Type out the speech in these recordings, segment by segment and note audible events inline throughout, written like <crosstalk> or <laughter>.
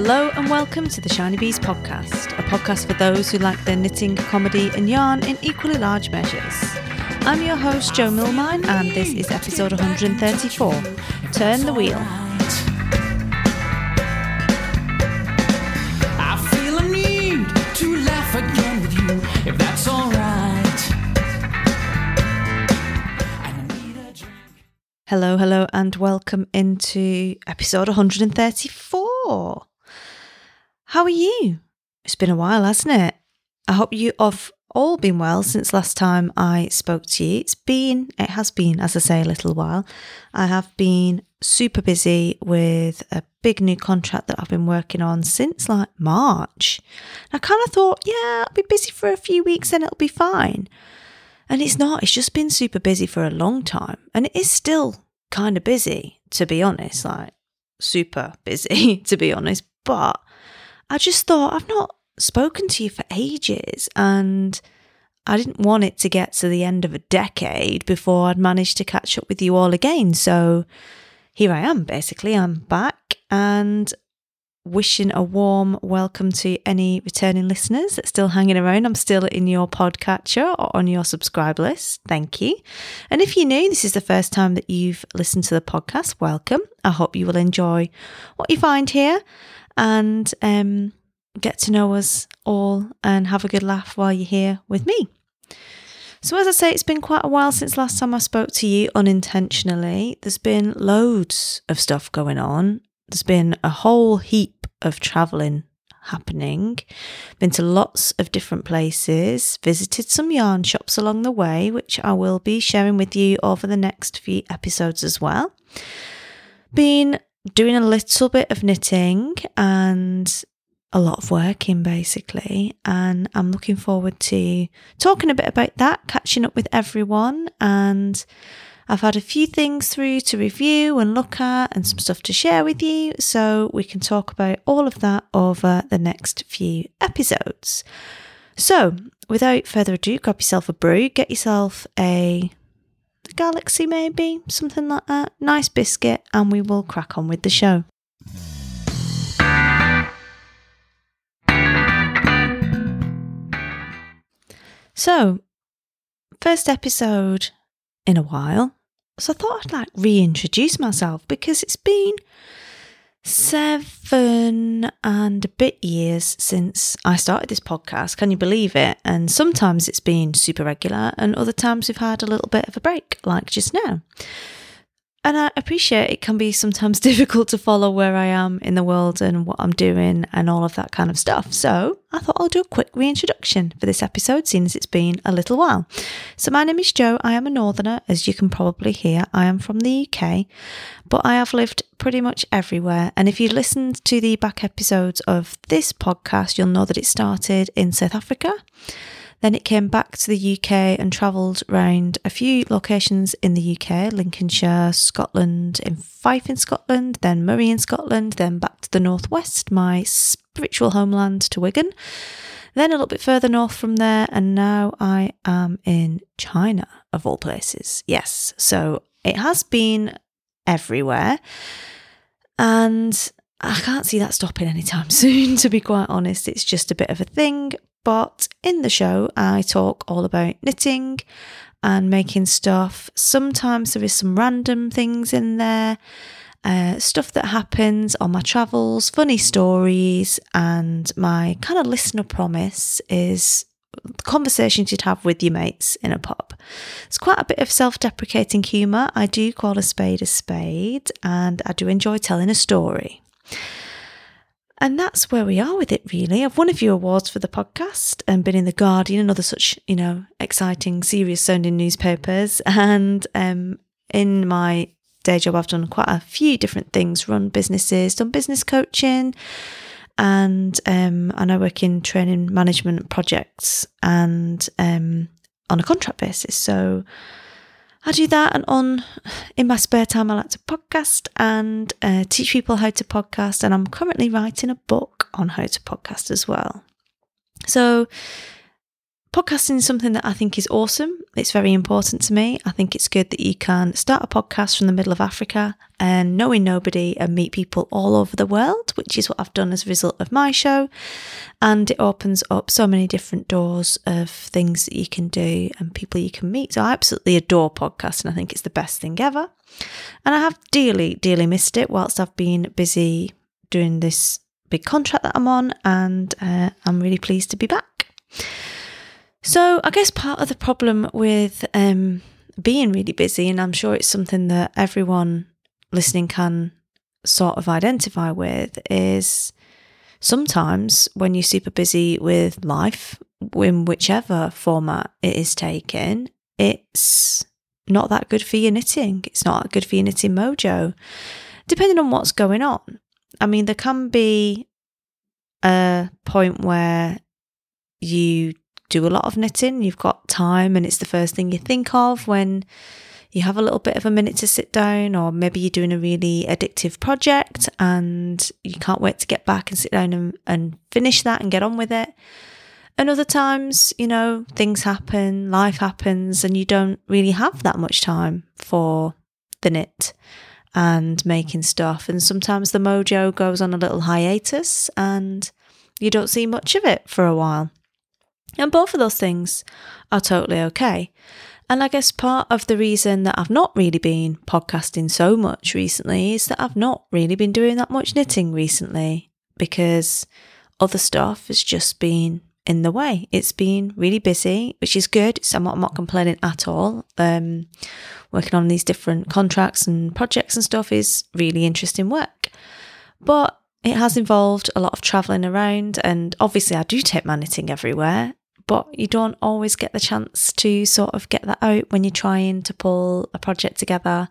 Hello and welcome to the Shiny Bees podcast, a podcast for those who like their knitting, comedy, and yarn in equally large measures. I'm your host, Jo Milmine, and this is episode 134 Turn the Wheel. I feel a need to laugh again with you, if that's alright. And I need a drink. Hello, hello, and welcome into episode 134. How are you? It's been a while, hasn't it? I hope you have all been well since last time I spoke to you. It's been, it has been, as I say, a little while. I have been super busy with a big new contract that I've been working on since like March. I kind of thought, yeah, I'll be busy for a few weeks and it'll be fine. And it's not, it's just been super busy for a long time. And it is still kind of busy, to be honest, like super busy, <laughs> to be honest. But I just thought, I've not spoken to you for ages. And I didn't want it to get to the end of a decade before I'd managed to catch up with you all again. So here I am, basically. I'm back and wishing a warm welcome to any returning listeners that's still hanging around. I'm still in your podcatcher or on your subscribe list. Thank you. And if you're new, this is the first time that you've listened to the podcast, welcome. I hope you will enjoy what you find here and um, get to know us all and have a good laugh while you're here with me. So, as I say, it's been quite a while since last time I spoke to you unintentionally. There's been loads of stuff going on. There's been a whole heap of travelling happening. Been to lots of different places, visited some yarn shops along the way, which I will be sharing with you over the next few episodes as well. Been doing a little bit of knitting and a lot of working basically. And I'm looking forward to talking a bit about that catching up with everyone. And I've had a few things through to review and look at and some stuff to share with you. So we can talk about all of that over the next few episodes. So, without further ado, grab yourself a brew, get yourself a galaxy maybe, something like that, nice biscuit and we will crack on with the show. So, first episode in a while. So I thought I'd like reintroduce myself because it's been seven and a bit years since I started this podcast. Can you believe it? And sometimes it's been super regular, and other times we've had a little bit of a break, like just now. And I appreciate it can be sometimes <laughs> difficult to follow where I am in the world and what I'm doing and all of that kind of stuff. So I thought I'll do a quick reintroduction for this episode, seeing as it's been a little while. So my name is Jo. I am a northerner, as you can probably hear. I am from the UK, but I have lived pretty much everywhere. And if you listened to the back episodes of this podcast, you'll know that it started in South Africa. Then it came back to the UK and travelled around a few locations in the UK Lincolnshire, Scotland, in Fife in Scotland, then Moray in Scotland, then back to the northwest, my spiritual homeland to Wigan. Then a little bit further north from there, and now I am in China, of all places. Yes, so it has been everywhere. And I can't see that stopping anytime <laughs> soon, to be quite honest. It's just a bit of a thing. But in the show, I talk all about knitting and making stuff. Sometimes there is some random things in there, uh, stuff that happens on my travels, funny stories, and my kind of listener promise is conversations you'd have with your mates in a pub. It's quite a bit of self deprecating humour. I do call a spade a spade, and I do enjoy telling a story. And that's where we are with it, really. I've won a few awards for the podcast and been in The Guardian and other such, you know, exciting, serious sounding newspapers. And um, in my day job, I've done quite a few different things run businesses, done business coaching, and um, and I work in training management projects and um, on a contract basis. So I do that, and on in my spare time, I like to podcast and uh, teach people how to podcast. And I'm currently writing a book on how to podcast as well. So podcasting is something that I think is awesome. It's very important to me. I think it's good that you can start a podcast from the middle of Africa and knowing nobody and meet people all over the world, which is what I've done as a result of my show. And it opens up so many different doors of things that you can do and people you can meet. So I absolutely adore podcasting. I think it's the best thing ever. And I have dearly, dearly missed it whilst I've been busy doing this big contract that I'm on. And uh, I'm really pleased to be back. So I guess part of the problem with um, being really busy, and I'm sure it's something that everyone listening can sort of identify with, is sometimes when you're super busy with life, in whichever format it is taken, it's not that good for your knitting. It's not good for your knitting mojo, depending on what's going on. I mean, there can be a point where you do a lot of knitting, you've got time, and it's the first thing you think of when you have a little bit of a minute to sit down, or maybe you're doing a really addictive project and you can't wait to get back and sit down and, and finish that and get on with it. And other times, you know, things happen, life happens, and you don't really have that much time for the knit and making stuff. And sometimes the mojo goes on a little hiatus and you don't see much of it for a while. And both of those things are totally okay. And I guess part of the reason that I've not really been podcasting so much recently is that I've not really been doing that much knitting recently because other stuff has just been in the way. It's been really busy, which is good. So I'm not, I'm not complaining at all. Um, working on these different contracts and projects and stuff is really interesting work. But it has involved a lot of travelling around, and obviously, I do take my knitting everywhere but you don't always get the chance to sort of get that out when you're trying to pull a project together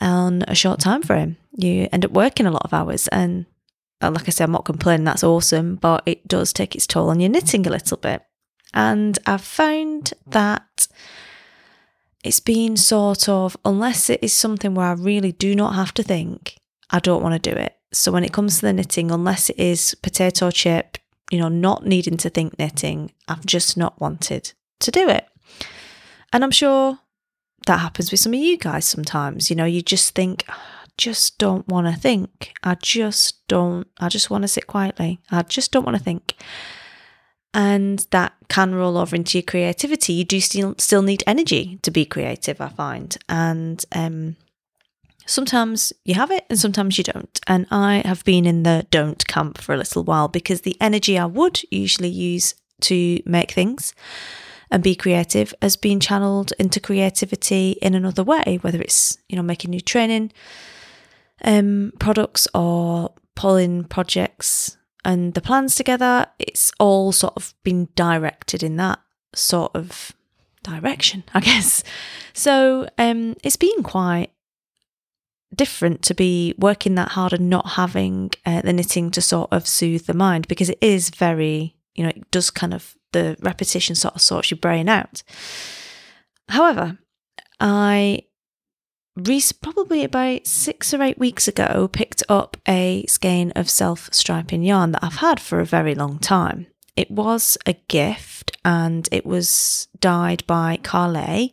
on a short time frame. You end up working a lot of hours, and uh, like I said, I'm not complaining, that's awesome, but it does take its toll on your knitting a little bit. And I've found that it's been sort of, unless it is something where I really do not have to think, I don't want to do it. So when it comes to the knitting, unless it is potato chip, you know, not needing to think knitting, I've just not wanted to do it. And I'm sure that happens with some of you guys sometimes. You know, you just think, I just don't want to think. I just don't, I just want to sit quietly. I just don't want to think. And that can roll over into your creativity. You do still still need energy to be creative, I find. And um sometimes you have it and sometimes you don't. And I have been in the don't camp for a little while because the energy I would usually use to make things and be creative has been channeled into creativity in another way, whether it's, you know, making new training um, products or pulling projects and the plans together. It's all sort of been directed in that sort of direction, <laughs> I guess. So um, it's been quite different to be working that hard and not having uh, the knitting to sort of soothe the mind because it is very, you know, it does kind of, the repetition sort of sorts your brain out. However, I probably about six or eight weeks ago picked up a skein of self striping yarn that I've had for a very long time. It was a gift and it was dyed by Carlet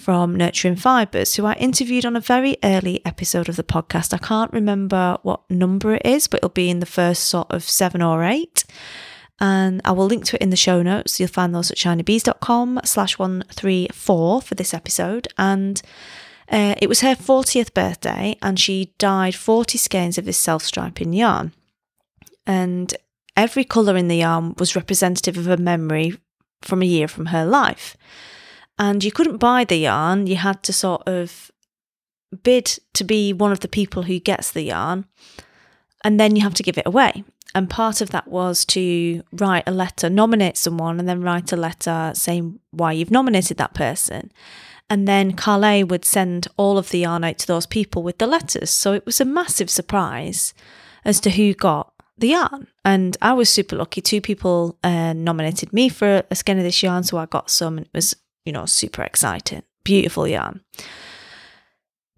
from Nurturing Fibres, who I interviewed on a very early episode of the podcast. I can't remember what number it is, but it'll be in the first sort of seven or eight. And I will link to it in the show notes. You'll find those at shinybees.com slash 134 for this episode. And uh, it was her 40th birthday, and she dyed 40 skeins of this self striping yarn. And every colour in the yarn was representative of a memory from a year from her life and you couldn't buy the yarn. You had to sort of bid to be one of the people who gets the yarn, and then you have to give it away. And part of that was to write a letter, nominate someone, and then write a letter saying why you've nominated that person. And then Carlet would send all of the yarn out to those people with the letters. So it was a massive surprise as to who got the yarn. And I was super lucky. Two people uh, nominated me for a skein of this yarn, so I got some, and it was you know, super exciting. Beautiful yarn.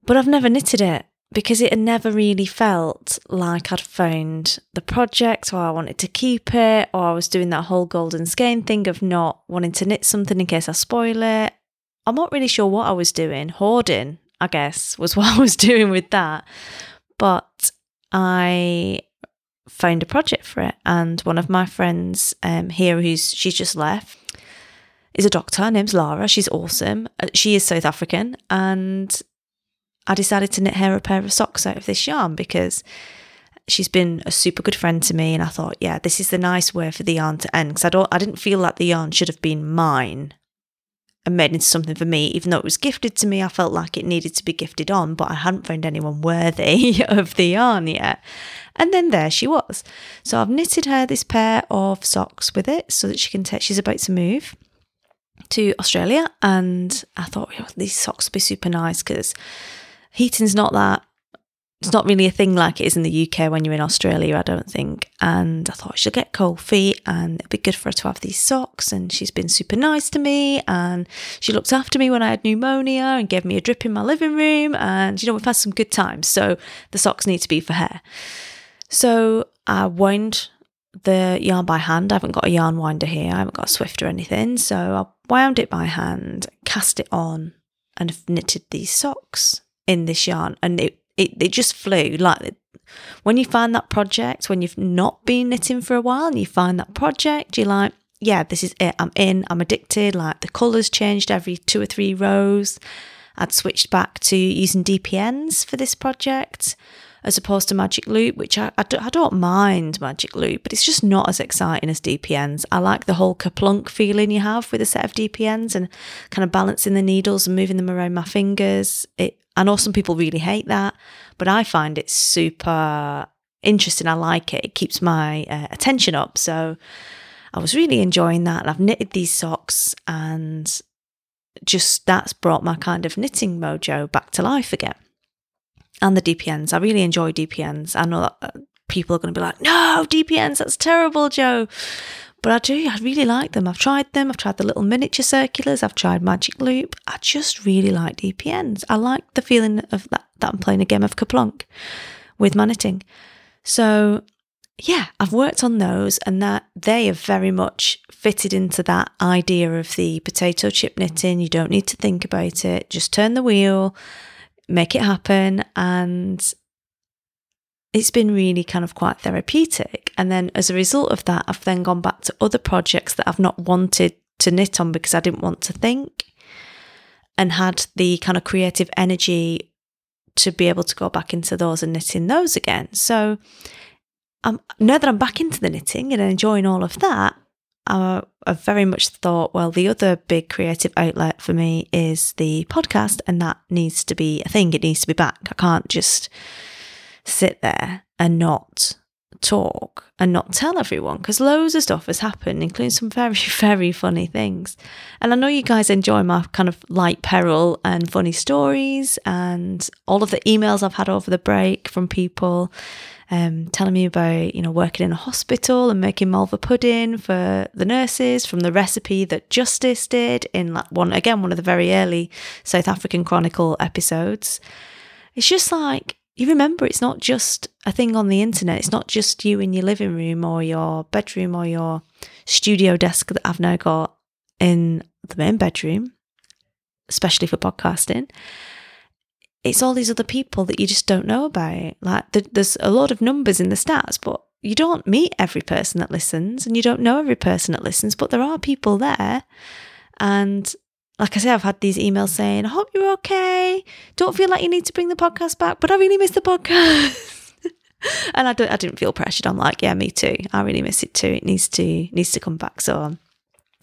But I've never knitted it because it had never really felt like I'd found the project or I wanted to keep it or I was doing that whole golden skein thing of not wanting to knit something in case I spoil it. I'm not really sure what I was doing. Hoarding, I guess, was <laughs> what I was doing with that. But I found a project for it. And one of my friends um, here, who's she's just left, is a doctor. Her name's Lara. She's awesome. Uh, She is South African. And I decided to knit her a pair of socks out of this yarn because she's been a super good friend to me. And I thought, yeah, this is the nice way for the yarn to end because I I didn't feel like the yarn should have been mine and made into something for me, even though it was gifted to me. I felt like it needed to be gifted on, but I hadn't found anyone worthy <laughs> of the yarn yet. And then there she was. So I've knitted her this pair of socks with it so that she can take. She's about to move to Australia, and I thought "Oh, these socks would be super nice because heating's not that it's not really a thing like it is in the UK when you're in Australia, I don't think. And I thought she'll get cold feet and it'd be good for her to have these socks. And she's been super nice to me and she looked after me when I had pneumonia and gave me a drip in my living room. And, you know, we've had some good times. So the socks need to be for her. So I wound the yarn by hand. I haven't got a yarn winder here. I haven't got a Swift or anything. So I wound it by hand, cast it on, and knitted these socks in this yarn. And it, it, it just flew. Like when you find that project, when you've not been knitting for a while and you find that project, you're like, yeah, this is it. I'm in. I'm addicted. Like the colours changed every two or three rows. I'd switched back to using DPNs for this project as opposed to Magic Loop, which I, I, don't, I don't mind Magic Loop, but it's just not as exciting as DPNs. I like the whole kaplunk feeling you have with a set of DPNs and kind of balancing the needles and moving them around my fingers. It, I know some people really hate that, but I find it super interesting. I like it. It keeps my uh, attention up. So I was really enjoying that. And I've knitted these socks and just that's brought my kind of knitting mojo back to life again. And the DPNs. I really enjoy DPNs. I know that uh, people are going to be like, no, DPNs, that's terrible, Jo. But I do, I really like them. I've tried them. I've tried the little miniature circulars. I've tried Magic Loop. I just really like DPNs. I like the feeling of that, that I'm playing a game of KerPlunk with my knitting. So yeah, I've worked on those and that they have very much fitted into that idea of the potato chip knitting. You don't need to think about it. Just turn the wheel, make it happen. And it's been really kind of quite therapeutic. And then as a result of that, I've then gone back to other projects that I've not wanted to knit on because I didn't want to think and had the kind of creative energy to be able to go back into those and knitting those again. So um, now that I'm back into the knitting and enjoying all of that, I, very much thought, well, the other big creative outlet for me is the podcast, and that needs to be a thing. It needs to be back. I can't just sit there and not talk and not tell everyone because loads of stuff has happened, including some very, <laughs> very funny things. And I know you guys enjoy my kind of light peril and funny stories and all of the emails I've had over the break from people um, telling me about, you know, working in a hospital and making malva pudding for the nurses from the recipe that Justice did in one, again, one of the very early South African Chronicle episodes. It's just like, you remember it's not just a thing on the internet. It's not just you in your living room or your bedroom or your studio desk that I've now got in the main bedroom, especially for podcasting. It's all these other people that you just don't know about. Like th- there's a lot of numbers in the stats, but you don't meet every person that listens and you don't know every person that listens, but there are people there. And like I say, I've had these emails saying, I hope you're okay. Don't feel like you need to bring the podcast back, but I really miss the podcast. <laughs> and I, don't, I didn't feel pressured. I'm like, yeah, me too. I really miss it too. It needs to needs to come back. So um,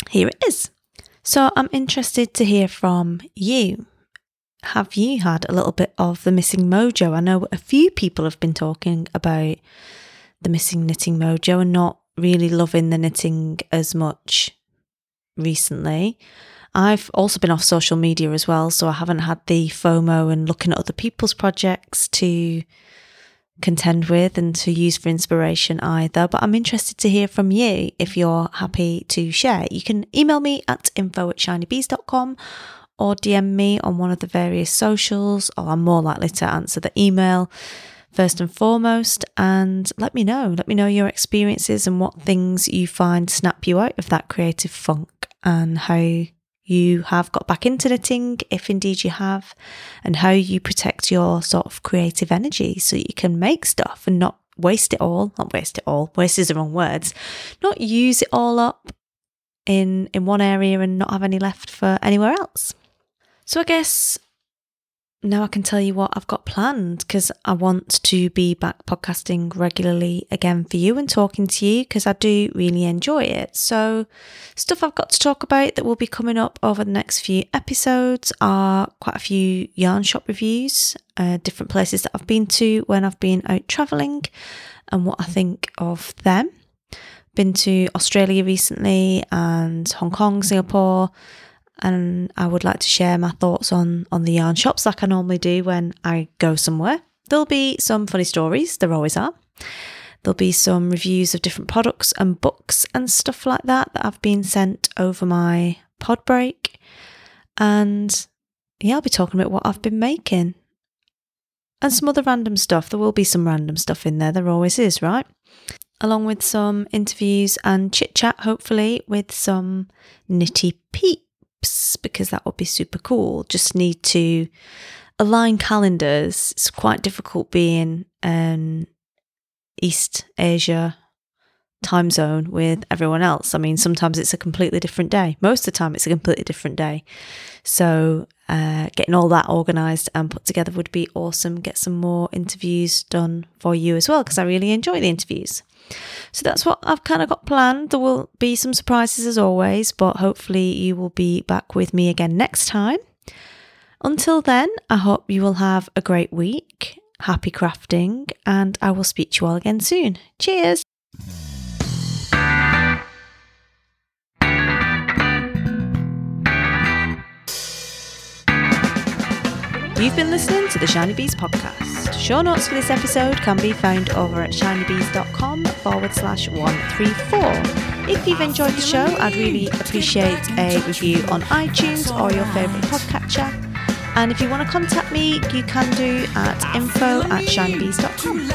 here it is. So I'm interested to hear from you. Have you had a little bit of the missing mojo? I know a few people have been talking about the missing knitting mojo and not really loving the knitting as much recently. I've also been off social media as well, so I haven't had the FOMO and looking at other people's projects to contend with and to use for inspiration either. But I'm interested to hear from you if you're happy to share. You can email me at info at shinybees.com or DM me on one of the various socials, or I'm more likely to answer the email first and foremost. And let me know. Let me know your experiences and what things you find snap you out of that creative funk and how you have got back into knitting, if indeed you have, and how you protect your sort of creative energy so you can make stuff and not waste it all. Not waste it all. Waste is the wrong words. Not use it all up in in one area and not have any left for anywhere else. So I guess now I can tell you what I've got planned because I want to be back podcasting regularly again for you and talking to you because I do really enjoy it. So, stuff I've got to talk about that will be coming up over the next few episodes are quite a few yarn shop reviews, uh, different places that I've been to when I've been out traveling, and what I think of them. Been to Australia recently and Hong Kong, Singapore and I would like to share my thoughts on on the yarn shops like I normally do when I go somewhere. There'll be some funny stories, there always are. There'll be some reviews of different products and books and stuff like that that I've been sent over my pod break. And yeah, I'll be talking about what I've been making. And some other random stuff. There will be some random stuff in there, there always is, right? Along with some interviews and chit chat, hopefully, with some nitty because that would be super cool. Just need to align calendars. It's quite difficult being an East Asia time zone with everyone else. I mean, sometimes it's a completely different day. Most of the time, it's a completely different day. So, uh, getting all that organized and put together would be awesome. Get some more interviews done for you as well, because I really enjoy the interviews. So that's what I've kind of got planned. There will be some surprises as always, but hopefully you will be back with me again next time. Until then, I hope you will have a great week. Happy crafting, and I will speak to you all again soon. Cheers! You've been listening to the Shiny Bees podcast. Show notes for this episode can be found over at shinybees.com forward slash 134. If you've enjoyed the show, I'd really appreciate a review on iTunes or your favourite podcatcher. And if you want to contact me, you can do at info at shinybees.com.